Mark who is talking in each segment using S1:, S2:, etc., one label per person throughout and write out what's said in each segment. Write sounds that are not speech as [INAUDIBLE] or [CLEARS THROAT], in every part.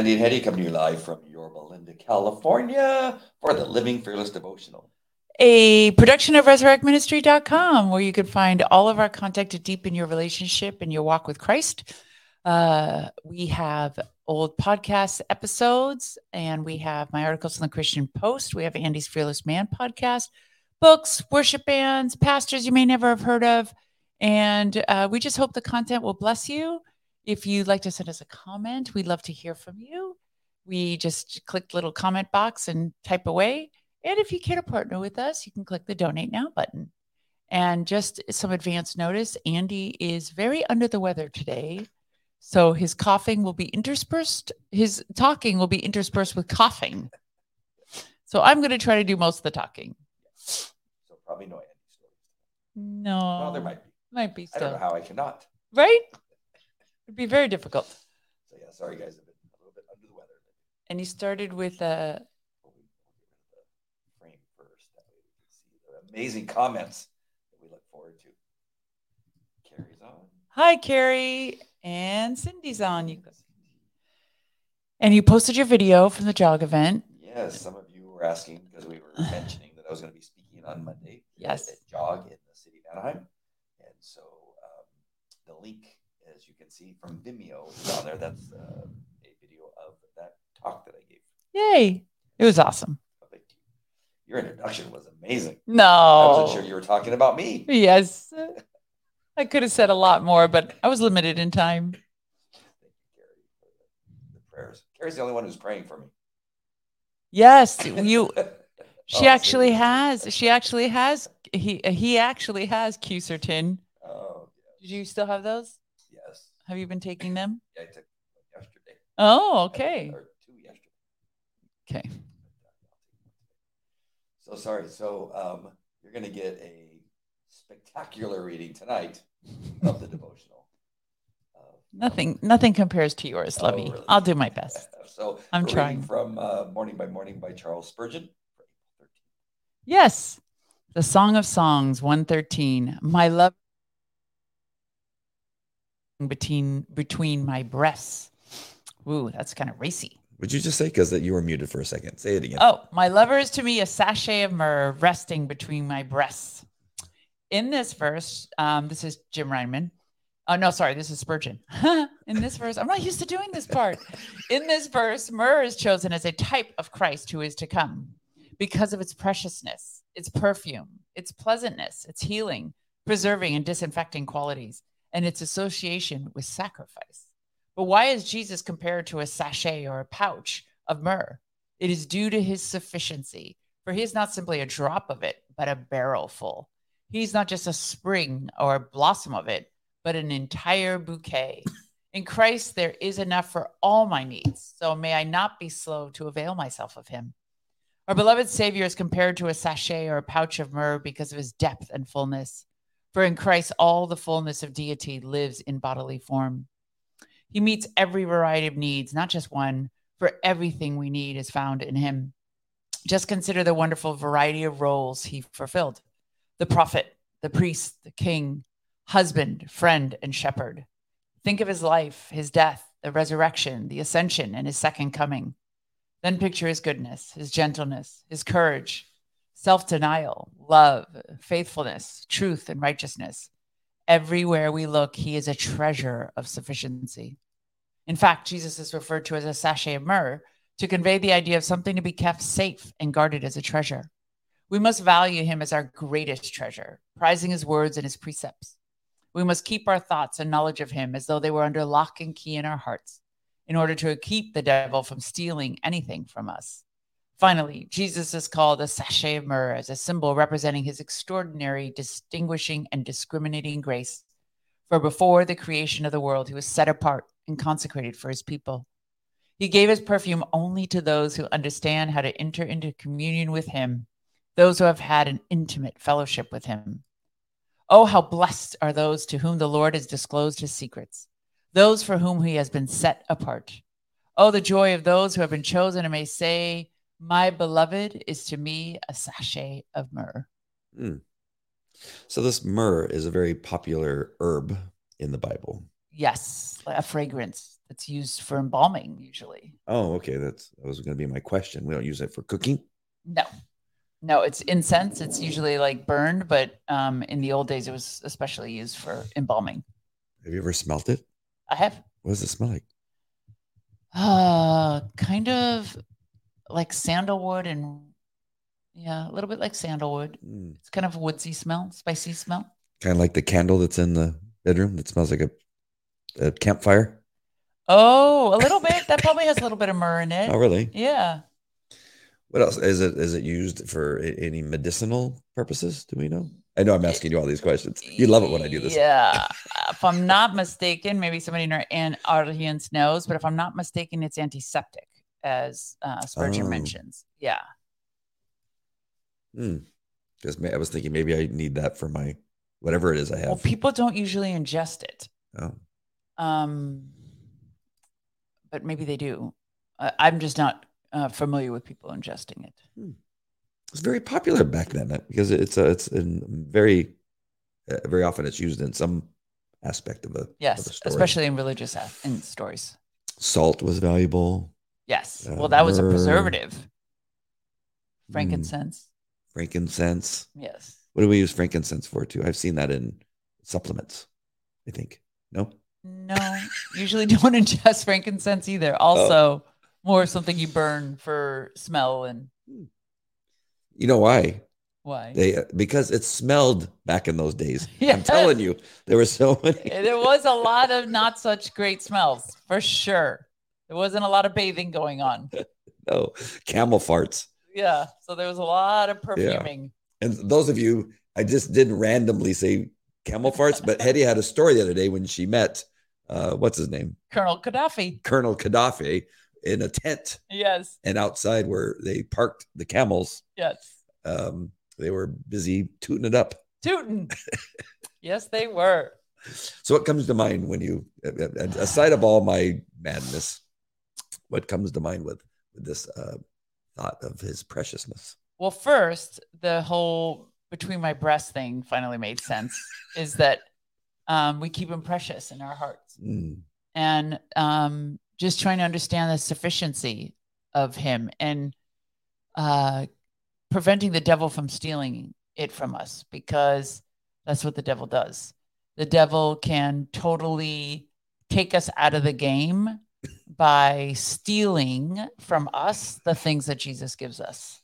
S1: Andy and Hedieh coming to you live from Yorba Linda, California for the Living Fearless Devotional.
S2: A production of resurrectministry.com where you can find all of our content to deepen your relationship and your walk with Christ. Uh, we have old podcast episodes and we have my articles in the Christian Post. We have Andy's Fearless Man podcast, books, worship bands, pastors you may never have heard of. And uh, we just hope the content will bless you. If you'd like to send us a comment, we'd love to hear from you. We just click the little comment box and type away. And if you care to partner with us, you can click the donate now button. And just some advance notice Andy is very under the weather today. So his coughing will be interspersed, his talking will be interspersed with coughing. So I'm going to try to do most of the talking.
S1: So probably no Andy stories.
S2: No.
S1: Well, there might be.
S2: Might be
S1: I don't know how I cannot.
S2: Right? It'd be very difficult.
S1: So yeah, sorry guys, I've been a little bit under the weather.
S2: And he started with
S1: We'll get rid of the frame first. That way we can see the amazing comments that we look forward to. Carries on.
S2: Hi Carrie and Cindy's on you. And you posted your video from the jog event.
S1: Yes, some of you were asking because we were [SIGHS] mentioning that I was going to be speaking on Monday.
S2: Yes.
S1: At Jog in the city of Anaheim. And so um, the link, as you can see from Vimeo, down there. That's uh, a video of that talk that I gave.
S2: Yay. It was awesome.
S1: Thank you. Your introduction was amazing.
S2: No.
S1: I wasn't sure you were talking about me.
S2: Yes. I could have said a lot more, but I was limited in time.
S1: Thank you, Carrie, for the, prayers. Carrie's the only one who's praying for me.
S2: Yes, you [LAUGHS] she
S1: Oh,
S2: actually has. She actually has he he actually has Cusertin.
S1: Oh,
S2: Did you still have those? Have you been taking them? [CLEARS THROAT]
S1: Yeah, I took one yesterday.
S2: Oh, okay.
S1: Or two yesterday.
S2: Okay.
S1: So sorry. So um, you're going to get a spectacular reading tonight of the devotional. Uh,
S2: Nothing nothing compares to yours,
S1: Oh,
S2: Lovey.
S1: really?
S2: I'll do my best. [LAUGHS]
S1: So
S2: I'm trying.
S1: from uh, Morning by Morning by Charles Spurgeon. for April 13th.
S2: Yes. The Song of Songs 113. My love between between my breasts. Ooh, that's kind of racy.
S3: Would you just say because that you were muted for a second? Say it again.
S2: Oh, my lover is to me a sachet of myrrh resting between my breasts. In this verse, um, this is Jim Reimann. Oh, no, sorry, this is Spurgeon. [LAUGHS] In this verse, I'm not used to doing this part. In this verse, myrrh is chosen as a type of Christ who is to come because of its preciousness, its perfume, its pleasantness, its healing, preserving, and disinfecting qualities, and its association with sacrifice. But why is Jesus compared to a sachet or a pouch of myrrh? It is due to his sufficiency, for he is not simply a drop of it, but a barrel full. He's not just a spring or a blossom of it, but an entire bouquet. In Christ, there is enough for all my needs. So may I not be slow to avail myself of him. Our beloved Savior is compared to a sachet or a pouch of myrrh because of his depth and fullness. For in Christ, all the fullness of deity lives in bodily form. He meets every variety of needs, not just one, for everything we need is found in him. Just consider the wonderful variety of roles he fulfilled the prophet, the priest, the king, husband, friend, and shepherd. Think of his life, his death, the resurrection, the ascension, and his second coming. Then picture his goodness, his gentleness, his courage, self denial, love, faithfulness, truth, and righteousness. Everywhere we look, he is a treasure of sufficiency. In fact, Jesus is referred to as a sachet of myrrh to convey the idea of something to be kept safe and guarded as a treasure. We must value him as our greatest treasure, prizing his words and his precepts. We must keep our thoughts and knowledge of him as though they were under lock and key in our hearts in order to keep the devil from stealing anything from us. Finally, Jesus is called a sachet of myrrh as a symbol representing his extraordinary, distinguishing, and discriminating grace. For before the creation of the world, he was set apart and consecrated for his people. He gave his perfume only to those who understand how to enter into communion with him, those who have had an intimate fellowship with him. Oh, how blessed are those to whom the Lord has disclosed his secrets, those for whom he has been set apart. Oh, the joy of those who have been chosen and may say, My beloved is to me a sachet of myrrh.
S3: Hmm. So this myrrh is a very popular herb in the Bible.
S2: Yes, a fragrance that's used for embalming usually.
S3: Oh, okay. That's that was going to be my question. We don't use it for cooking.
S2: No, no, it's incense. It's usually like burned, but um, in the old days, it was especially used for embalming.
S3: Have you ever smelt it?
S2: I have
S3: What does it smell like?
S2: uh, kind of like sandalwood and yeah, a little bit like sandalwood.
S3: Mm.
S2: It's kind of a woodsy smell, spicy smell.
S3: Kind of like the candle that's in the bedroom that smells like a, a campfire.
S2: Oh, a little bit. That probably has a [LAUGHS] little bit of myrrh in it.
S3: Oh, really?
S2: Yeah.
S3: What else is it? Is it used for any medicinal purposes? Do we know? I know I'm asking you all these questions. You love it when I do this.
S2: Yeah. [LAUGHS] if I'm not mistaken, maybe somebody in our audience knows, but if I'm not mistaken, it's antiseptic, as uh, Spurgeon
S3: Oh.
S2: mentions. Yeah.
S3: Because I was thinking maybe I need that for my whatever it is I have.
S2: Well, people don't usually ingest it.
S3: oh,
S2: Um, but maybe they do. Uh, I'm just not uh, familiar with people ingesting it. Hmm.
S3: it's very popular back then uh, because it's a, it's in very uh, very often it's used in some aspect of a of a
S2: Yes,
S3: story.
S2: especially in religious in stories.
S3: salt was valuable.
S2: Yes. Well, that was a preservative.
S3: Mm,
S2: Frankincense.
S3: frankincense.
S2: Yes.
S3: What do we use frankincense for too? I've seen that in supplements. I think no.
S2: No, usually [LAUGHS] don't ingest frankincense either.
S3: Oh.
S2: Also, more something you burn for smell and
S3: You know why?
S2: why.
S3: They uh, because it smelled back in those days. [LAUGHS] I'm telling you, there were so many.
S2: there was a lot of not such great smells for sure. There wasn't a lot of bathing going on. [LAUGHS]
S3: No camel farts.
S2: Yeah. So there was a lot of perfuming. Yeah.
S3: And those of you, I just didn't randomly say camel farts, but Hedieh had a story the other day when she met, uh, what's his name,
S2: Colonel Gaddafi.
S3: Colonel Gaddafi, in a tent,
S2: Yes.
S3: and outside where they parked the camels,
S2: Yes.
S3: um, they were busy tooting it up.
S2: Tooting. [LAUGHS] yes, they were.
S3: So, what comes to mind when you, aside of all my madness, what comes to mind with with this uh, thought of his preciousness?
S2: Well, first, the whole between my breasts thing finally made sense. [LAUGHS] is that um, we keep him precious in our hearts,
S3: Mm,
S2: and um, just trying to understand the sufficiency of him and uh, preventing the devil from stealing it from us, because that's what the devil does. The devil can totally take us out of the game by stealing from us the things that Jesus gives us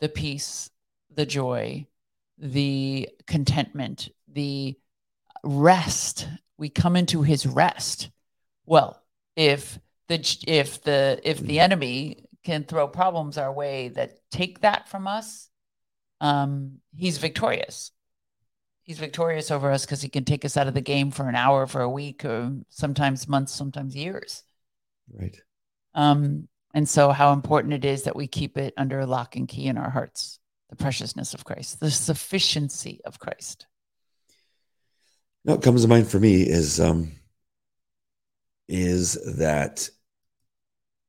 S2: the peace, the joy, the contentment, the rest. We come into his rest. Well, if the if the if the enemy can throw problems our way that take that from us, um, he's victorious. He's victorious over us because he can take us out of the game for an hour, for a week, or sometimes months, sometimes years.
S3: right.
S2: Um, and so, how important it is that we keep it under lock and key in our hearts the preciousness of Christ, the sufficiency of Christ.
S3: What comes to mind for me is um, is that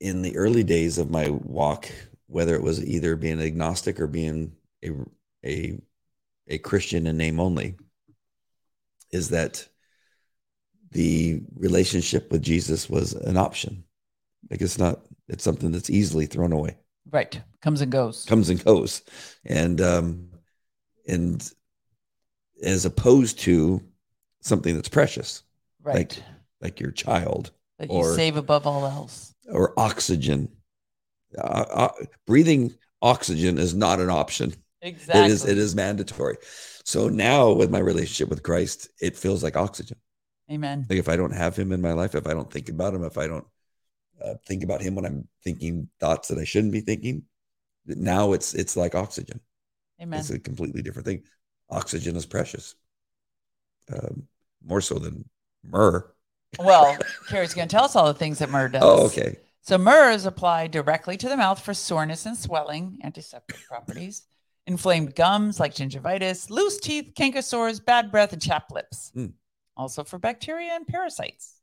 S3: in the early days of my walk, whether it was either being agnostic or being a a a Christian in name only, is that the relationship with Jesus was an option. Like it's not, it's something that's easily thrown away
S2: Right. Comes and goes.
S3: comes and goes and um and as opposed to something that's precious
S2: right.
S3: like like your child
S2: that you
S3: or-
S2: save above all else.
S3: or oxygen uh, uh, breathing oxygen is not an option
S2: Exactly.
S3: it is it is mandatory so now with my relationship with christ it feels like oxygen
S2: Amen.
S3: like if i don't have him in my life if i don't think about him if i don't uh, think about him when i'm thinking thoughts that i shouldn't be thinking now it's it's like oxygen
S2: Amen.
S3: It's a completely different thing. Oxygen is precious, um, more so than myrrh.
S2: Well, [LAUGHS] Carrie's going to tell us all the things that myrrh does.
S3: Oh, okay.
S2: So myrrh is applied directly to the mouth for soreness and swelling, antiseptic properties, inflamed gums like gingivitis, loose teeth, canker sores, bad breath, and chapped lips.
S3: Hmm.
S2: Also for bacteria and parasites.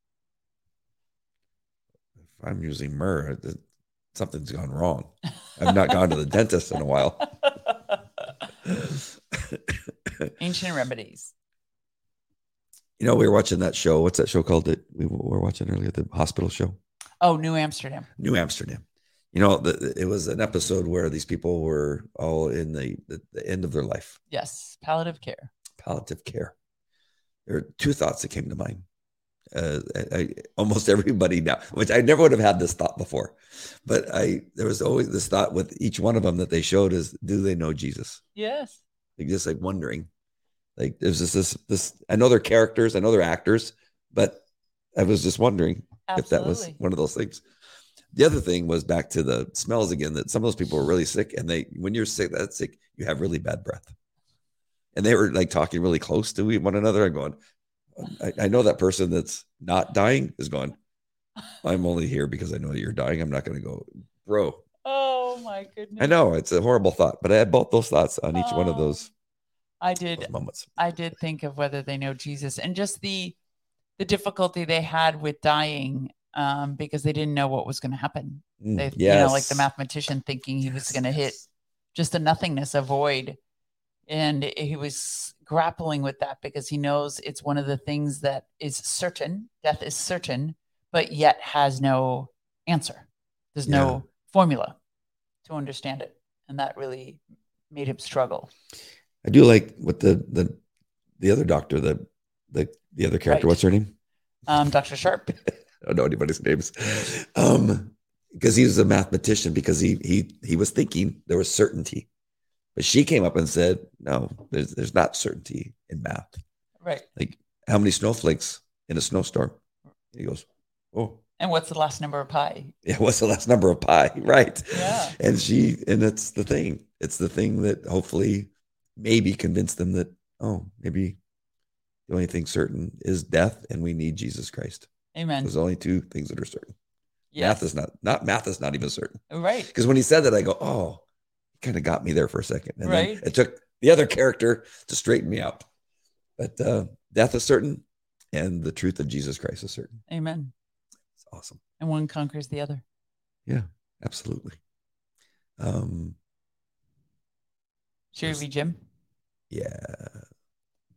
S3: If I'm using myrrh, something's gone wrong. I've not gone to the dentist in a while. [LAUGHS]
S2: Ancient remedies.
S3: You know, we were watching that show. What's that show called that we were watching earlier? The hospital show,
S2: Oh, New Amsterdam.
S3: New Amsterdam. You know, the, it was an episode where these people were all in the, the, the end of their life,
S2: Yes, palliative care.
S3: palliative care. There are two thoughts that came to mind. Uh, I, I, almost [LAUGHS] everybody now, which I never would have had this thought before, but I there was always this thought with each one of them that they showed is, do they know Jesus?
S2: Yes.
S3: like just like wondering like there's just this this i know they're characters i know they're actors but i was just wondering if that was one of those things the other thing was back to the smells again that some of those people were really sick and they when you're sick that sick you have really bad breath and they were like talking really close to one another and going I, I know that person that's not dying is going i'm only here because i know that you're dying i'm not going to go bro
S2: Oh my goodness.
S3: i know it's a horrible thought but i had both those thoughts on each one of
S2: Oh.
S3: those,
S2: I did.
S3: those moments
S2: I did think of whether they know Jesus and just the the difficulty they had with dying um, because they didn't know what was going to happen.
S3: Mm,
S2: They, you know, like the mathematician thinking he was going to hit just a nothingness, a void. And he was grappling with that because he knows it's one of the things that is certain. Death is certain, but yet has no answer. There's no formula to understand it. And that really made him struggle.
S3: I do like what the the the other doctor, the the the other character.
S2: Right.
S3: What's her name?
S2: Um, Dr. Sharpe. [LAUGHS]
S3: I don't know anybody's names. Um, because he was a mathematician. Because he he he was thinking there was certainty, but she came up and said, "No, there's there's not certainty in math.
S2: Right.
S3: Like how many snowflakes in a snowstorm?" He goes, "Oh,
S2: And what's the last number of pi?
S3: yeah. What's the last number of pi? [LAUGHS] Right."
S2: Yeah.
S3: And she and that's the thing. It's the thing that hopefully maybe convinced them that oh maybe the only thing certain is death and we need Jesus Christ.
S2: Amen.
S3: There's only two things that are certain.
S2: Yes.
S3: Math is not not math is not even certain.
S2: right.
S3: Because when he said that, I go, oh, he kind of got me there for a second. And then
S2: Right.
S3: it took the other character to straighten me out. But uh, death is certain and the truth of Jesus Christ is certain.
S2: Amen.
S3: It's awesome.
S2: And one conquers the other.
S3: Yeah, absolutely. Um,
S2: Should we Jim?
S3: yeah.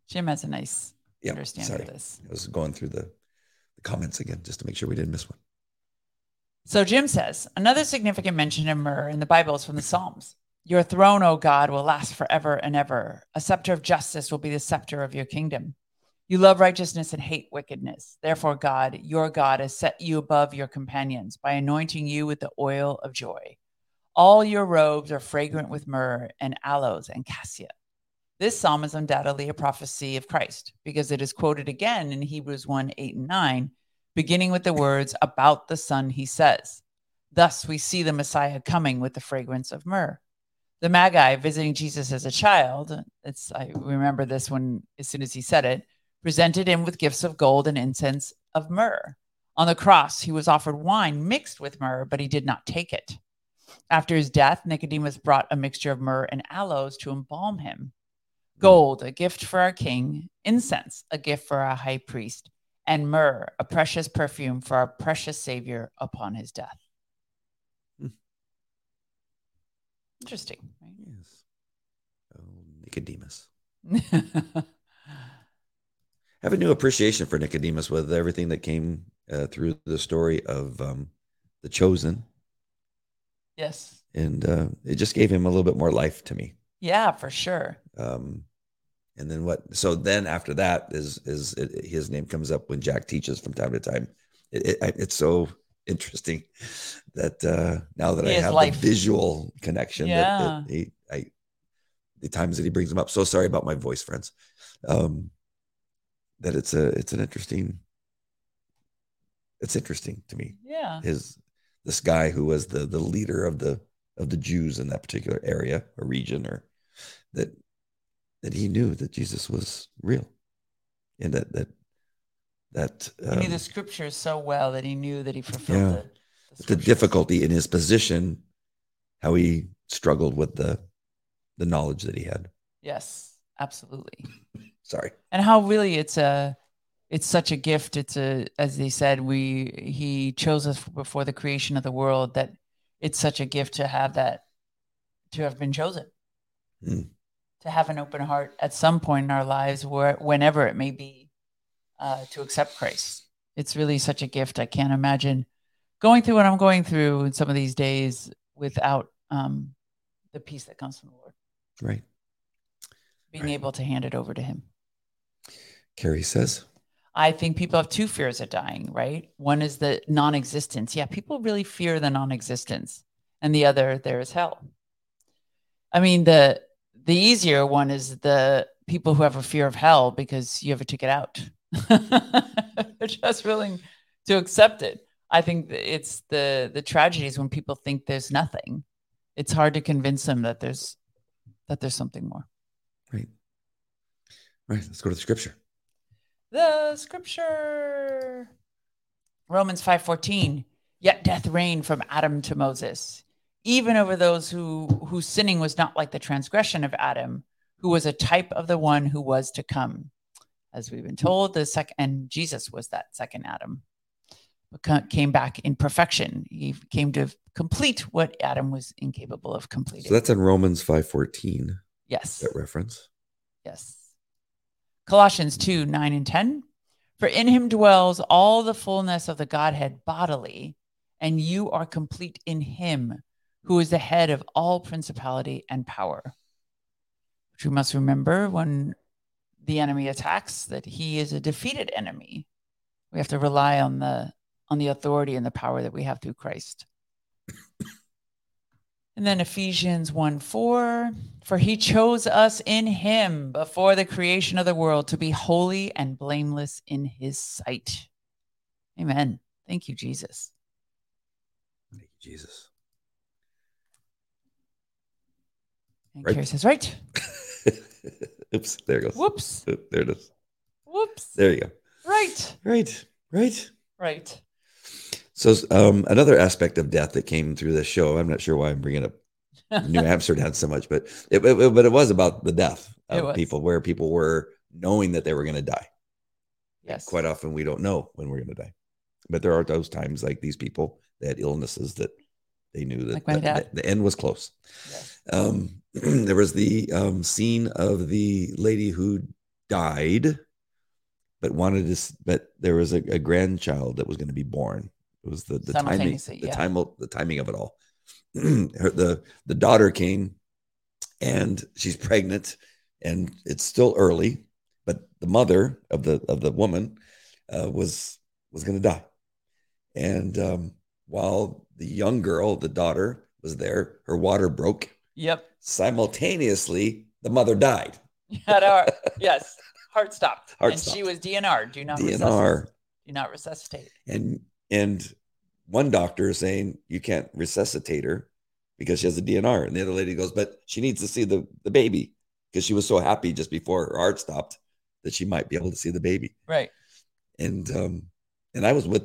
S2: Jim has a nice
S3: Yeah.
S2: understanding
S3: Sorry.
S2: of this.
S3: I was going through the, the comments again just to make sure we didn't miss one.
S2: So Jim says another significant mention of myrrh in the Bible is from the Psalms. Your throne, O God, will last forever and ever. A scepter of justice will be the scepter of your kingdom. You love righteousness and hate wickedness. Therefore, God, your God, has set you above your companions by anointing you with the oil of joy. All your robes are fragrant with myrrh and aloes and cassia. This psalm is undoubtedly a prophecy of Christ because it is quoted again in Hebrews 1 8 and 9 beginning with the words about the Son, he says. Thus, we see the Messiah coming with the fragrance of myrrh. The Magi visiting Jesus as a child, it's, I remember this one as soon as he said it, presented him with gifts of gold and incense of myrrh. On the cross, he was offered wine mixed with myrrh, but he did not take it. After his death, Nicodemus brought a mixture of myrrh and aloes to embalm him. Gold, a gift for our king, incense, a gift for our high priest, and myrrh, a precious perfume for our precious Savior upon his death.
S3: Hmm.
S2: Interesting,
S3: Yes. Oh, Nicodemus. I [LAUGHS] have a new appreciation for Nicodemus with everything that came uh, through the story of um, the chosen.
S2: yes.
S3: And uh, it just gave him a little bit more life to me.
S2: Yeah, for sure.
S3: Um, and then what? So then after that is is it, his name comes up when Jack teaches from time to time. It, it, it's so interesting that uh, now that
S2: He
S3: I have
S2: life.
S3: the visual connection, that,
S2: Yeah.
S3: that he, I, the times that he brings them up. So sorry about my voice, friends. Um, that it's a it's an interesting. It's interesting to me.
S2: Yeah.
S3: His this guy who was the the leader of the of the Jews in that particular area or region or that that he knew that Jesus was real and that that that
S2: He knew
S3: um,
S2: the scriptures so well that he knew that he fulfilled
S3: Yeah.
S2: the, the,
S3: the difficulty in his position how he struggled with the the knowledge that he had
S2: Yes, absolutely.
S3: sorry
S2: and how really it's a it's such a gift it's a as they said we he chose us before the creation of the world that it's such a gift to have that to have been chosen
S3: Mm.
S2: To have an open heart at some point in our lives where whenever it may be uh, to accept Christ. It's really such a gift. I can't imagine going through what I'm going through in some of these days without um, the peace that comes from the Lord.
S3: Right.
S2: Being
S3: Right.
S2: able to hand it over to Him.
S3: Carrie says,
S2: I think people have two fears of dying, right? One is the non existence. Yeah, people really fear the non existence. And the other, there is hell. I mean, the the easier one is the people who have a fear of hell because you have a ticket out. [LAUGHS] They're just willing to accept it. I think it's the the tragedies when people think there's nothing. It's hard to convince them that there's that there's something more.
S3: right. Right. Let's go to the scripture.
S2: the scripture romans 5.14 yet death reigned from adam to moses even over those who whose sinning was not like the transgression of adam who was a type of the one who was to come as we've been told the second and jesus was that second adam came back in perfection he came to complete what adam was incapable of completing
S3: So that's in Romans 5:14,
S2: yes
S3: that reference.
S2: Yes. Colossians 2 9 and 10. For in him dwells all the fullness of the Godhead bodily, and you are complete in him, who is the head of all principality and power. Which we must remember when the enemy attacks that he is a defeated enemy. We have to rely on the on the authority and the power that we have through Christ. [COUGHS] And then Ephesians 1 4, for he chose us in him before the creation of the world to be holy and blameless in his sight. Amen. Thank you, Jesus.
S3: Thank you, Jesus.
S2: And
S3: Right.
S2: Carrie says, right. [LAUGHS]
S3: Oops, there it goes.
S2: Whoops.
S3: Oop, There it is.
S2: Whoops.
S3: There you go.
S2: Right.
S3: Right. Right.
S2: Right.
S3: So um, another aspect of death that came through this show, I'm not sure why I'm bringing up New [LAUGHS] Amsterdam so much, but it, it- but it was about the death of people, where people were knowing that they were going to die.
S2: Yes.
S3: Quite often, we don't know when we're going to die, but there are those times like these people that had illnesses that they knew that
S2: Like my
S3: the- end was close.
S2: Yes.
S3: Um, [CLEARS THROAT] there was the um, scene of the lady who died, but wanted to, but there was a, a grandchild that was going to be born. It was the the timing, the
S2: yeah.
S3: time, the timing of it all. [CLEARS THROAT] Her, the the daughter came, and she's pregnant, and it's still early, but the mother of the of the woman uh, was was going to die, and um, while the young girl, the daughter, was there, her water broke
S2: Yep.
S3: simultaneously the mother died [LAUGHS]
S2: our yes. Heart stopped.
S3: Heart
S2: and she was DNR. Do not resuscitate.
S3: dnr
S2: Do not resuscitate.
S3: and and one doctor is saying you can't resuscitate her because she has a dnr and the other lady goes but she needs to see the the baby because she was so happy just before her heart stopped that she might be able to see the baby
S2: Right.
S3: and um and i was with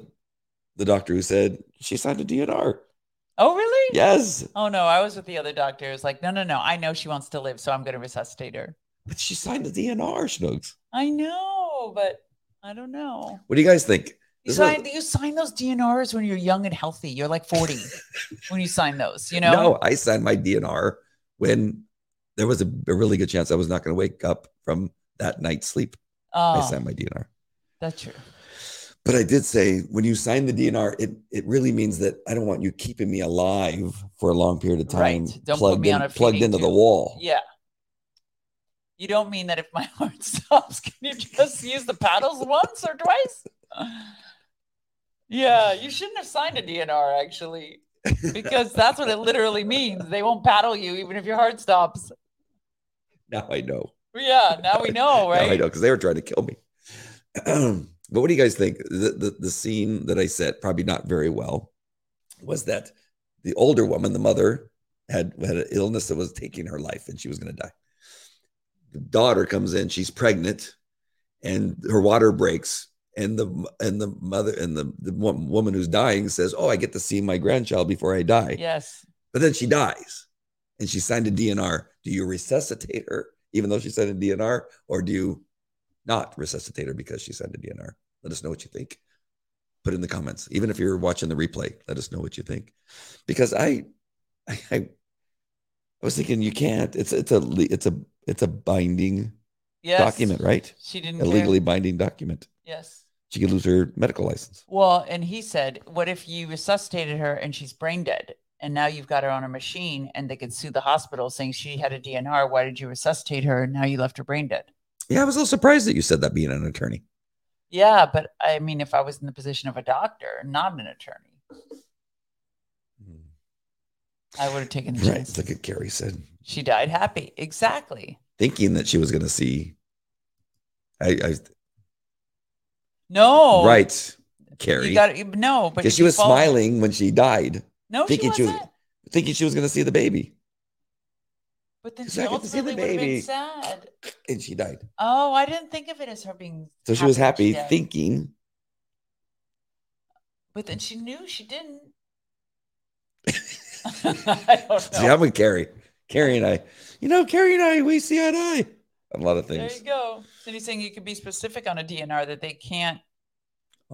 S3: the doctor who said she signed a dnr
S2: Oh, really?
S3: yes
S2: Oh no, I was with the other doctor. It was like, no, no, no. I know she wants to live, so I'm going to resuscitate her.
S3: but she signed a dnr Schnugs.
S2: I know, but I don't know.
S3: what do you guys think
S2: You sign, you sign those DNRs when you're young and healthy. You're like 40 [LAUGHS] when you sign those, you know?
S3: No, I signed my DNR when there was a, a really good chance I was not going to wake up from that night's sleep. I
S2: oh,
S3: signed my DNR.
S2: that's true.
S3: But I did say when you sign the DNR, it, it really means that I don't want you keeping me alive for a long period of time,
S2: Right. Don't put
S3: plugged,
S2: me
S3: in-
S2: on a
S3: plugged into the wall.
S2: Yeah. You don't mean that if my [LAUGHS] heart stops, can you just use the paddles once or twice? Yeah, you shouldn't have signed a DNR actually, because that's what it literally means. They won't paddle you even if your heart stops.
S3: Now I know.
S2: Yeah, now we know, [LAUGHS]
S3: Now I know because they were trying to kill me. [CLEARS THROAT] but what do you guys think? The, the the scene that I set probably not very well was that the older woman, the mother, had had an illness that was taking her life, and she was going to die. The daughter comes in; she's pregnant, and her water breaks, and the and the mother and the the woman who's dying says, "Oh, I get to see my grandchild before I die."
S2: Yes.
S3: But then she dies and she signed a DNR. Do you resuscitate her even though she signed a DNR, or do you not resuscitate her because she signed a DNR? Let us know what you think. Put in the comments. Even if you're watching the replay, let us know what you think. Because I I, I, I was thinking you can't. It's it's a it's a it's a binding
S2: Yes.
S3: document, right?
S2: She didn't
S3: A
S2: care.
S3: legally binding document.
S2: Yes.
S3: She could lose her medical license.
S2: Well, and he said, "What if you resuscitated her and she's brain dead, and now you've got her on a machine, and they could sue the hospital saying she had a DNR. Why did you resuscitate her? And now you left her brain dead."
S3: Yeah, I was a little surprised that you said that being an attorney.
S2: Yeah, but I mean, if I was in the position of a doctor, not an attorney, hmm. I would have taken the
S3: Right.
S2: chance.
S3: Look at Carrie said,
S2: She died happy. Exactly.
S3: thinking that she was going to see. I, I
S2: No.
S3: right, Carrie,
S2: You got no, but
S3: she was smiling when she died,
S2: No,
S3: thinking
S2: she
S3: she was- thinking she was going to see the baby,
S2: But then she
S3: I see the
S2: ultimately would have been sad.
S3: and she died.
S2: Oh, I didn't think of it as her being.
S3: So she was happy,
S2: died.
S3: thinking.
S2: But then she knew she didn't. [LAUGHS] [LAUGHS] I don't know.
S3: See, I'm with Carrie. Carrie and I, you know, Carrie and I, we see eye to eye on a lot of things.
S2: There you go. So he's saying you can be specific on a DNR that they can't.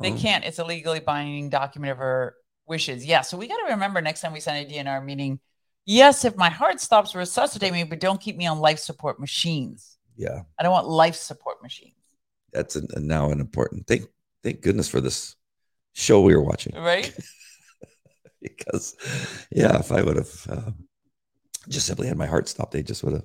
S2: They
S3: Oh.
S2: can't. It's a legally binding document of her wishes. Yeah. So we got to remember next time we send a DNR, meaning, yes, if my heart stops, resuscitate me, but don't keep me on life support machines.
S3: Yeah,
S2: I don't want life support machines.
S3: that's an, now an important thing. Thank goodness for this show we were watching.
S2: Right? [LAUGHS]
S3: because yeah, if I would have uh, just simply had my heart stopped, they just would have.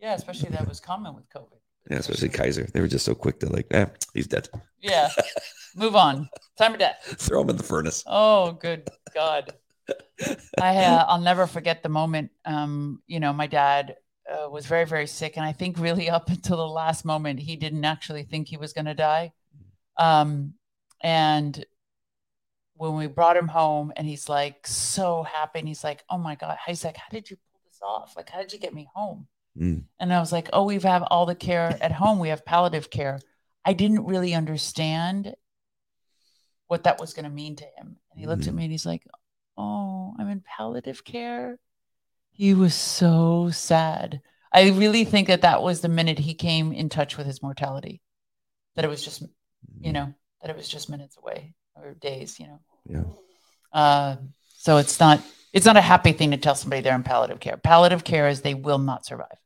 S2: Yeah. Especially that was common with COVID.
S3: Yeah, especially Kaiser. They were just so quick to like, eh, he's dead.
S2: Yeah. [LAUGHS] Move on. Time of death.
S3: Throw him in the furnace.
S2: Oh, good God. I uh, I'll never forget the moment. Um, you know, my dad uh, was very very sick, and I think really up [LAUGHS] until the last moment, he didn't actually think he was going to die. Um, and when we brought him home, and he's like so happy, and he's like, "Oh my God!" He's like, "How did you pull this off? Like, how did you get me home?"
S3: Mm.
S2: And I was like, "Oh, we've have all the care at home. We have palliative care." I didn't really understand what that was going to mean to him. And he looked at
S3: Mhm.
S2: me and he's like, Oh, I'm in palliative care. He was so sad. I really think that that was the minute he came in touch with his mortality, that it was just, you know, that it was just minutes away or days, you know.
S3: Yeah.
S2: Uh, so it's not, it's not a happy thing to tell somebody they're in palliative care. Palliative care is they will not survive.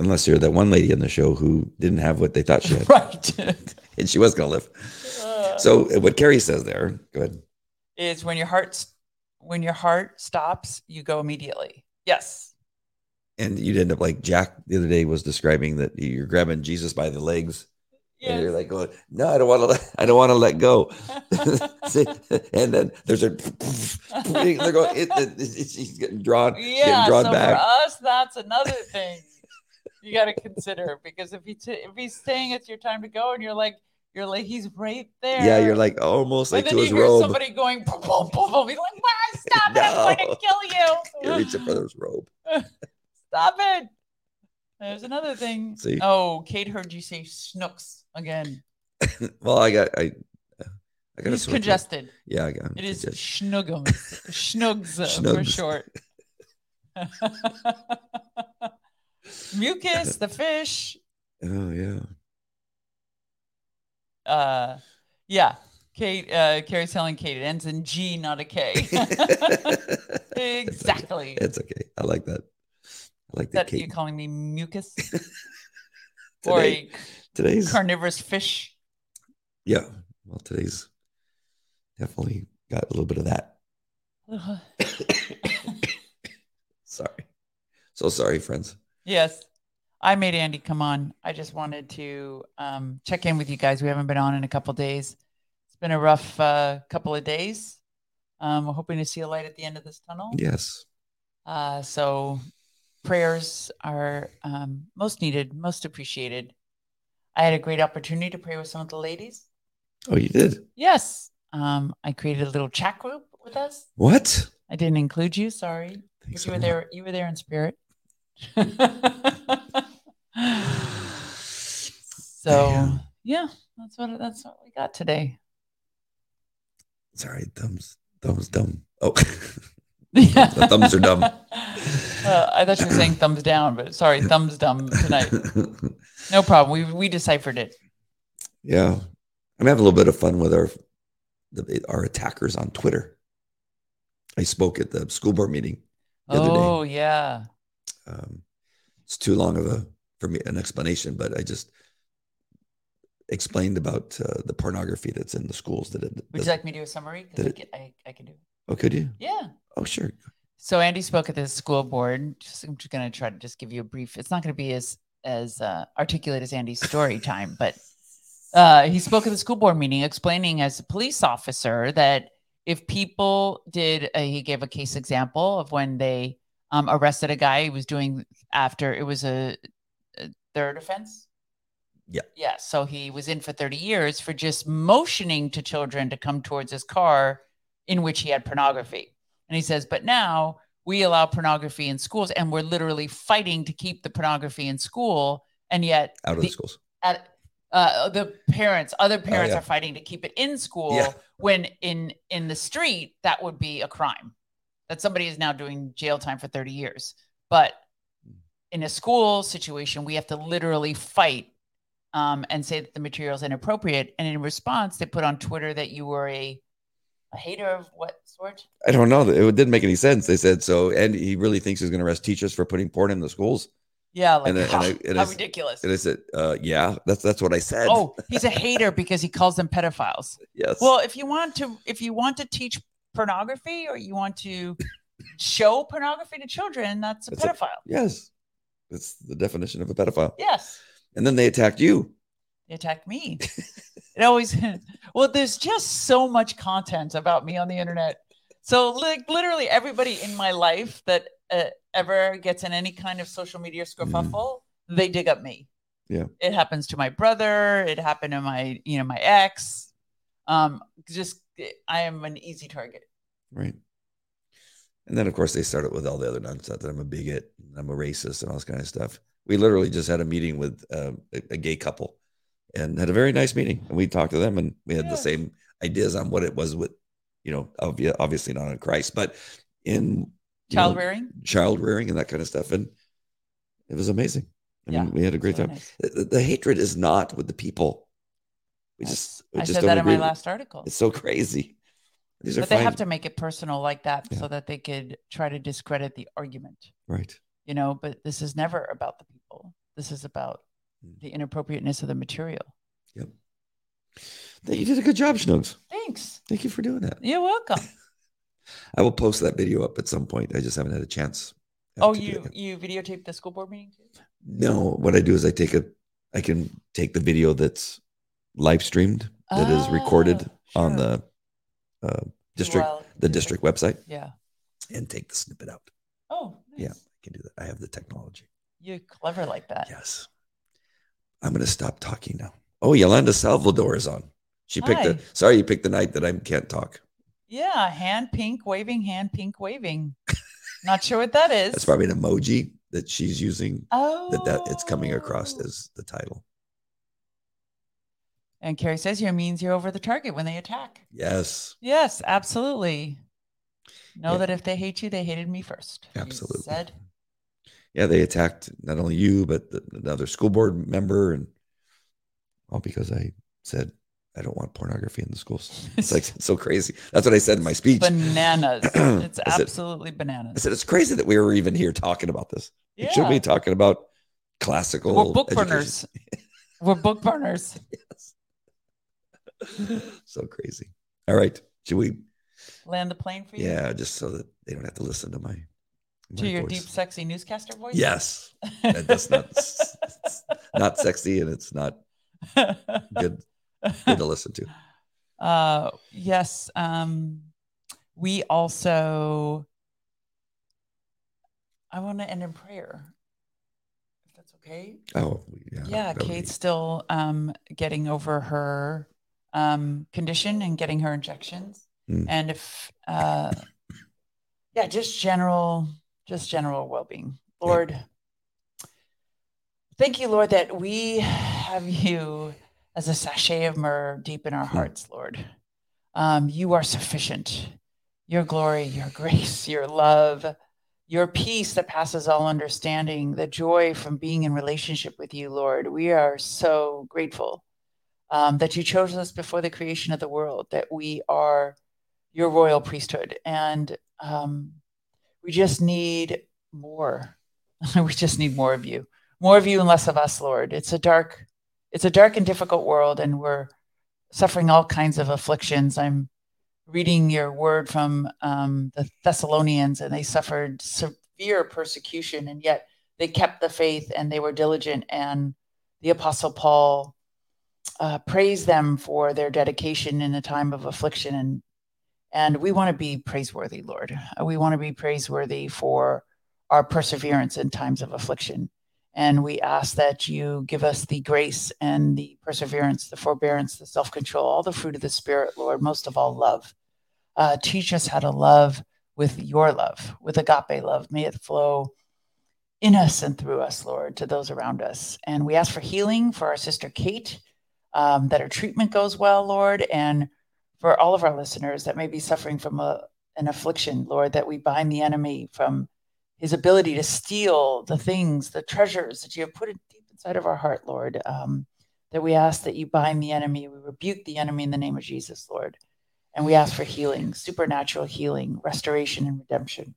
S3: Unless you're that one lady on the show who didn't have what they thought she had, [LAUGHS]
S2: right.
S3: and she was going to live. So uh, what Carrie says there, go ahead.
S2: is when your heart when your heart stops, you go immediately. Yes.
S3: And you'd end up like Jack the other day was describing that you're grabbing Jesus by the legs, and you're like going, "No, I don't want to. Let, I don't want to let go." [LAUGHS] [LAUGHS] And then there's a [LAUGHS] they're going. It, it, it- she's getting drawn.
S2: yeah.
S3: getting drawn
S2: So
S3: back.
S2: for us, that's another thing you got to consider because if he t- if he's saying it's your time to go and you're like you're like he's right there.
S3: Yeah, you're like almost like to
S2: you
S3: his robe.
S2: somebody going boom, boom, boom, boom. He's like, "Wow, stop it! I'm going to kill [LAUGHS]
S3: You're
S2: you!
S3: reaching for his robe. [LAUGHS]
S2: Stop it!" There's another thing.
S3: See?
S2: Oh, Kate heard you say snooks again. [LAUGHS]
S3: well, I got I. I got a
S2: He's congested.
S3: Yeah, I got.
S2: It is
S3: congestion.
S2: schnuggums, schnugs uh, for short. Mucus, the fish.
S3: Oh yeah.
S2: Uh, yeah, Kate. Uh, Carrie's telling Kate it ends in G, not a K. [LAUGHS] exactly.
S3: It's okay. I like that. I like that.
S2: that you
S3: Kate.
S2: calling me mucus [LAUGHS] or
S3: Today,
S2: a
S3: today's
S2: carnivorous fish?
S3: yeah. Well, today's definitely got a little bit of that. [COUGHS] sorry. So sorry, friends.
S2: Yes. I made Andy come on. I just wanted to um, check in with you guys. We haven't been on in a couple days. It's been a rough uh, couple of days. Um, we're hoping to see a light at the end of this tunnel.
S3: Yes.
S2: Uh, so prayers are um, most needed, most appreciated. I had a great opportunity to pray with some of the ladies.
S3: Oh, you did.
S2: Yes. Um, I created a little chat group with us.
S3: What?
S2: I didn't include you. Sorry. You were there. You were there in spirit. [LAUGHS] [SIGHS] so
S3: Yeah.
S2: yeah, that's what that's what we got today.
S3: Sorry, thumbs. Thumbs dumb. Oh, [LAUGHS]
S2: Yeah.
S3: The thumbs are dumb. [LAUGHS]
S2: Uh, I thought you were saying thumbs down, but sorry, thumbs dumb tonight. [LAUGHS] No problem. We we deciphered it.
S3: yeah, I'm having a little bit of fun with our the, our attackers on Twitter. I spoke at the school board meeting the other day.
S2: Oh yeah.
S3: um, it's too long of a for me an explanation, but I just explained about uh, the pornography that's in the schools. That it,
S2: Would you like me to do a summary? 'Cause
S3: Did
S2: I, can, I, I can do
S3: oh, could you?
S2: Yeah.
S3: Oh, sure.
S2: So Andy spoke at the school board. Just, I'm just going to try to just give you a brief. It's not going to be as as uh, articulate as Andy's story time, but [LAUGHS] uh, he spoke at the school board meeting, explaining as a police officer that if people did, uh, he gave a case example of when they um, arrested a guy. He was doing after it was a third offense.
S3: Yeah.
S2: Yeah. So he was in for 30 years for just motioning to children to come towards his car in which he had pornography. And he says, but now we allow pornography in schools and we're literally fighting to keep the pornography in school. And yet,
S3: Out of
S2: the,
S3: the schools.
S2: at, uh, the parents, other parents
S3: yeah.
S2: are fighting to keep it in school
S3: Yeah.
S2: when in in the street that would be a crime. That somebody is now doing jail time for 30 years. But in a school situation, we have to literally fight um, and say that the material is inappropriate. And in response, they put on Twitter that you were a a hater of what sort?
S3: I don't know. It didn't make any sense. They said so, and he really thinks he's going to arrest teachers for putting porn in the schools.
S2: Yeah, like
S3: And I- and
S2: how,
S3: I- [LAUGHS] and
S2: how
S3: I-
S2: ridiculous.
S3: And I said, uh, "Yeah, that's that's what I said."
S2: Oh, he's a hater because he calls them pedophiles. [LAUGHS]
S3: yes.
S2: Well, if you want to, if you want to teach pornography or you want to show pornography to children, that's a
S3: That's a-
S2: pedophile.
S3: yes, that's the definition of a pedophile.
S2: yes,
S3: And then they attacked you.
S2: they attack me. it always. [LAUGHS] Well, there's just so much content about me on the internet. So, like, literally everybody in my life that uh, ever gets in any kind of social media skerfuffle, they dig up me.
S3: Yeah.
S2: it happens to my brother. It happened to my, you know, my ex. Um, just I am an easy target.
S3: Right. And then, of course, they started with all the other nonsense that I'm a bigot, and I'm a racist, and all this kind of stuff. We literally just had a meeting with um, a, a gay couple and had a very nice meeting. And we talked to them, and we had
S2: Yeah.
S3: the same ideas on what it was with, you know, obvi- obviously not in Christ, but in
S2: Child
S3: know,
S2: rearing.
S3: child rearing and that kind of stuff. And it was amazing. I
S2: Yeah,
S3: mean, we had a great
S2: Really
S3: time.
S2: nice.
S3: The, the hatred is not with the people. We just, we
S2: I
S3: just
S2: said that in my last article.
S3: It's so crazy. These
S2: But they have to make it personal like that
S3: Yeah.
S2: so that they could try to discredit the argument,
S3: right.
S2: you know. But this is never about the people. This is about
S3: Mm.
S2: the inappropriateness of the material.
S3: Yep. You did a good job, Snugs.
S2: Thanks.
S3: Thank you for doing that.
S2: You're welcome. [LAUGHS]
S3: I will post that video up at some point. I just haven't had a chance.
S2: oh, you you videotaped the school board meeting too?
S3: No, what I do is I take a, I can take the video that's live streamed, that is recorded
S2: Ah,
S3: on the uh, district,
S2: Well,
S3: the district website,
S2: Yeah.
S3: and take the snippet out.
S2: Oh, nice.
S3: Yeah. I can do that. I have the technology.
S2: You're clever like that.
S3: Yes. I'm going to stop talking now. Oh, Yolanda Salvador is on. She picked
S2: Hi.
S3: the. Sorry, you picked the night that I can't talk.
S2: Yeah, hand pink waving, hand pink waving. Not sure what that is.
S3: That's probably an emoji that she's using.
S2: oh
S3: That that it's coming across as the title.
S2: And Carrie says here means you're over the target when they attack.
S3: Yes.
S2: Yes, absolutely. Know
S3: Yeah.
S2: that if they hate you, they hated me first.
S3: Absolutely.
S2: Said
S3: Yeah, they attacked not only you but the, another school board member, and all because I said I don't want pornography in the schools. [LAUGHS] It's like it's so crazy. That's what I said in my speech.
S2: bananas. [CLEARS THROAT] It's
S3: I said-
S2: absolutely
S3: I
S2: bananas.
S3: said it's crazy that we were even here talking about this. We should be talking about classical.
S2: We're book
S3: education.
S2: burners. We're book burners. [LAUGHS] [LAUGHS]
S3: so crazy. All right, should we?
S2: Land the plane for you.
S3: Yeah, just so that they don't have to listen to my.
S2: To your
S3: voice.
S2: deep, sexy newscaster voice.
S3: Yes, that- that's not it's [LAUGHS] not sexy and it's not good good to listen to. [LAUGHS]
S2: uh yes um we also i want to end in prayer if that's okay
S3: Oh, yeah.
S2: yeah
S3: would be-
S2: kate's still um getting over her um condition and getting her injections
S3: Mm.
S2: and if uh yeah just general just general well-being
S3: Yeah.
S2: lord thank you lord that we have you as a sachet of myrrh deep in our
S3: Hmm.
S2: hearts lord um, you are sufficient your glory your grace [LAUGHS] your love your peace that passes all understanding the joy from being in relationship with you lord we are so grateful um, that you chose us before the creation of the world that we are your royal priesthood and um, we just need more [LAUGHS] we just need more of you, more of you and less of us, Lord. It's a dark, it's a dark and difficult world, and we're suffering all kinds of afflictions. I'm reading your word from um, the Thessalonians, and they suffered severe persecution, and yet they kept the faith and they were diligent. And the Apostle Paul uh, praised them for their dedication in a time of affliction, and and we want to be praiseworthy, Lord. We want to be praiseworthy for our perseverance in times of affliction. And we ask that you give us the grace and the perseverance, the forbearance, the self control, all the fruit of the Spirit, Lord, most of all, love. Uh, teach us how to love with your love, with agape love. May it flow in us and through us, Lord, to those around us. And we ask for healing for our sister Kate, um, that her treatment goes well, Lord, and for all of our listeners that may be suffering from a, an affliction, Lord, that we bind the enemy from his ability to steal the things, the treasures that you have put deep inside of our heart, Lord. Um, that we ask that you bind the enemy. We rebuke the enemy in the name of Jesus, Lord. And we ask for healing, supernatural healing, restoration, and redemption.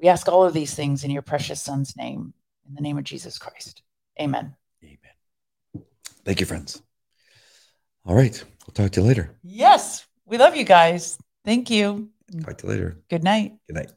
S2: We ask all of these things in your precious Son's name, in the name of Jesus Christ. Amen.
S3: Amen. Thank you, friends. All right. We'll talk to you later.
S2: Yes. We love you guys. Thank you.
S3: Talk to you later.
S2: Good night.
S3: Good night.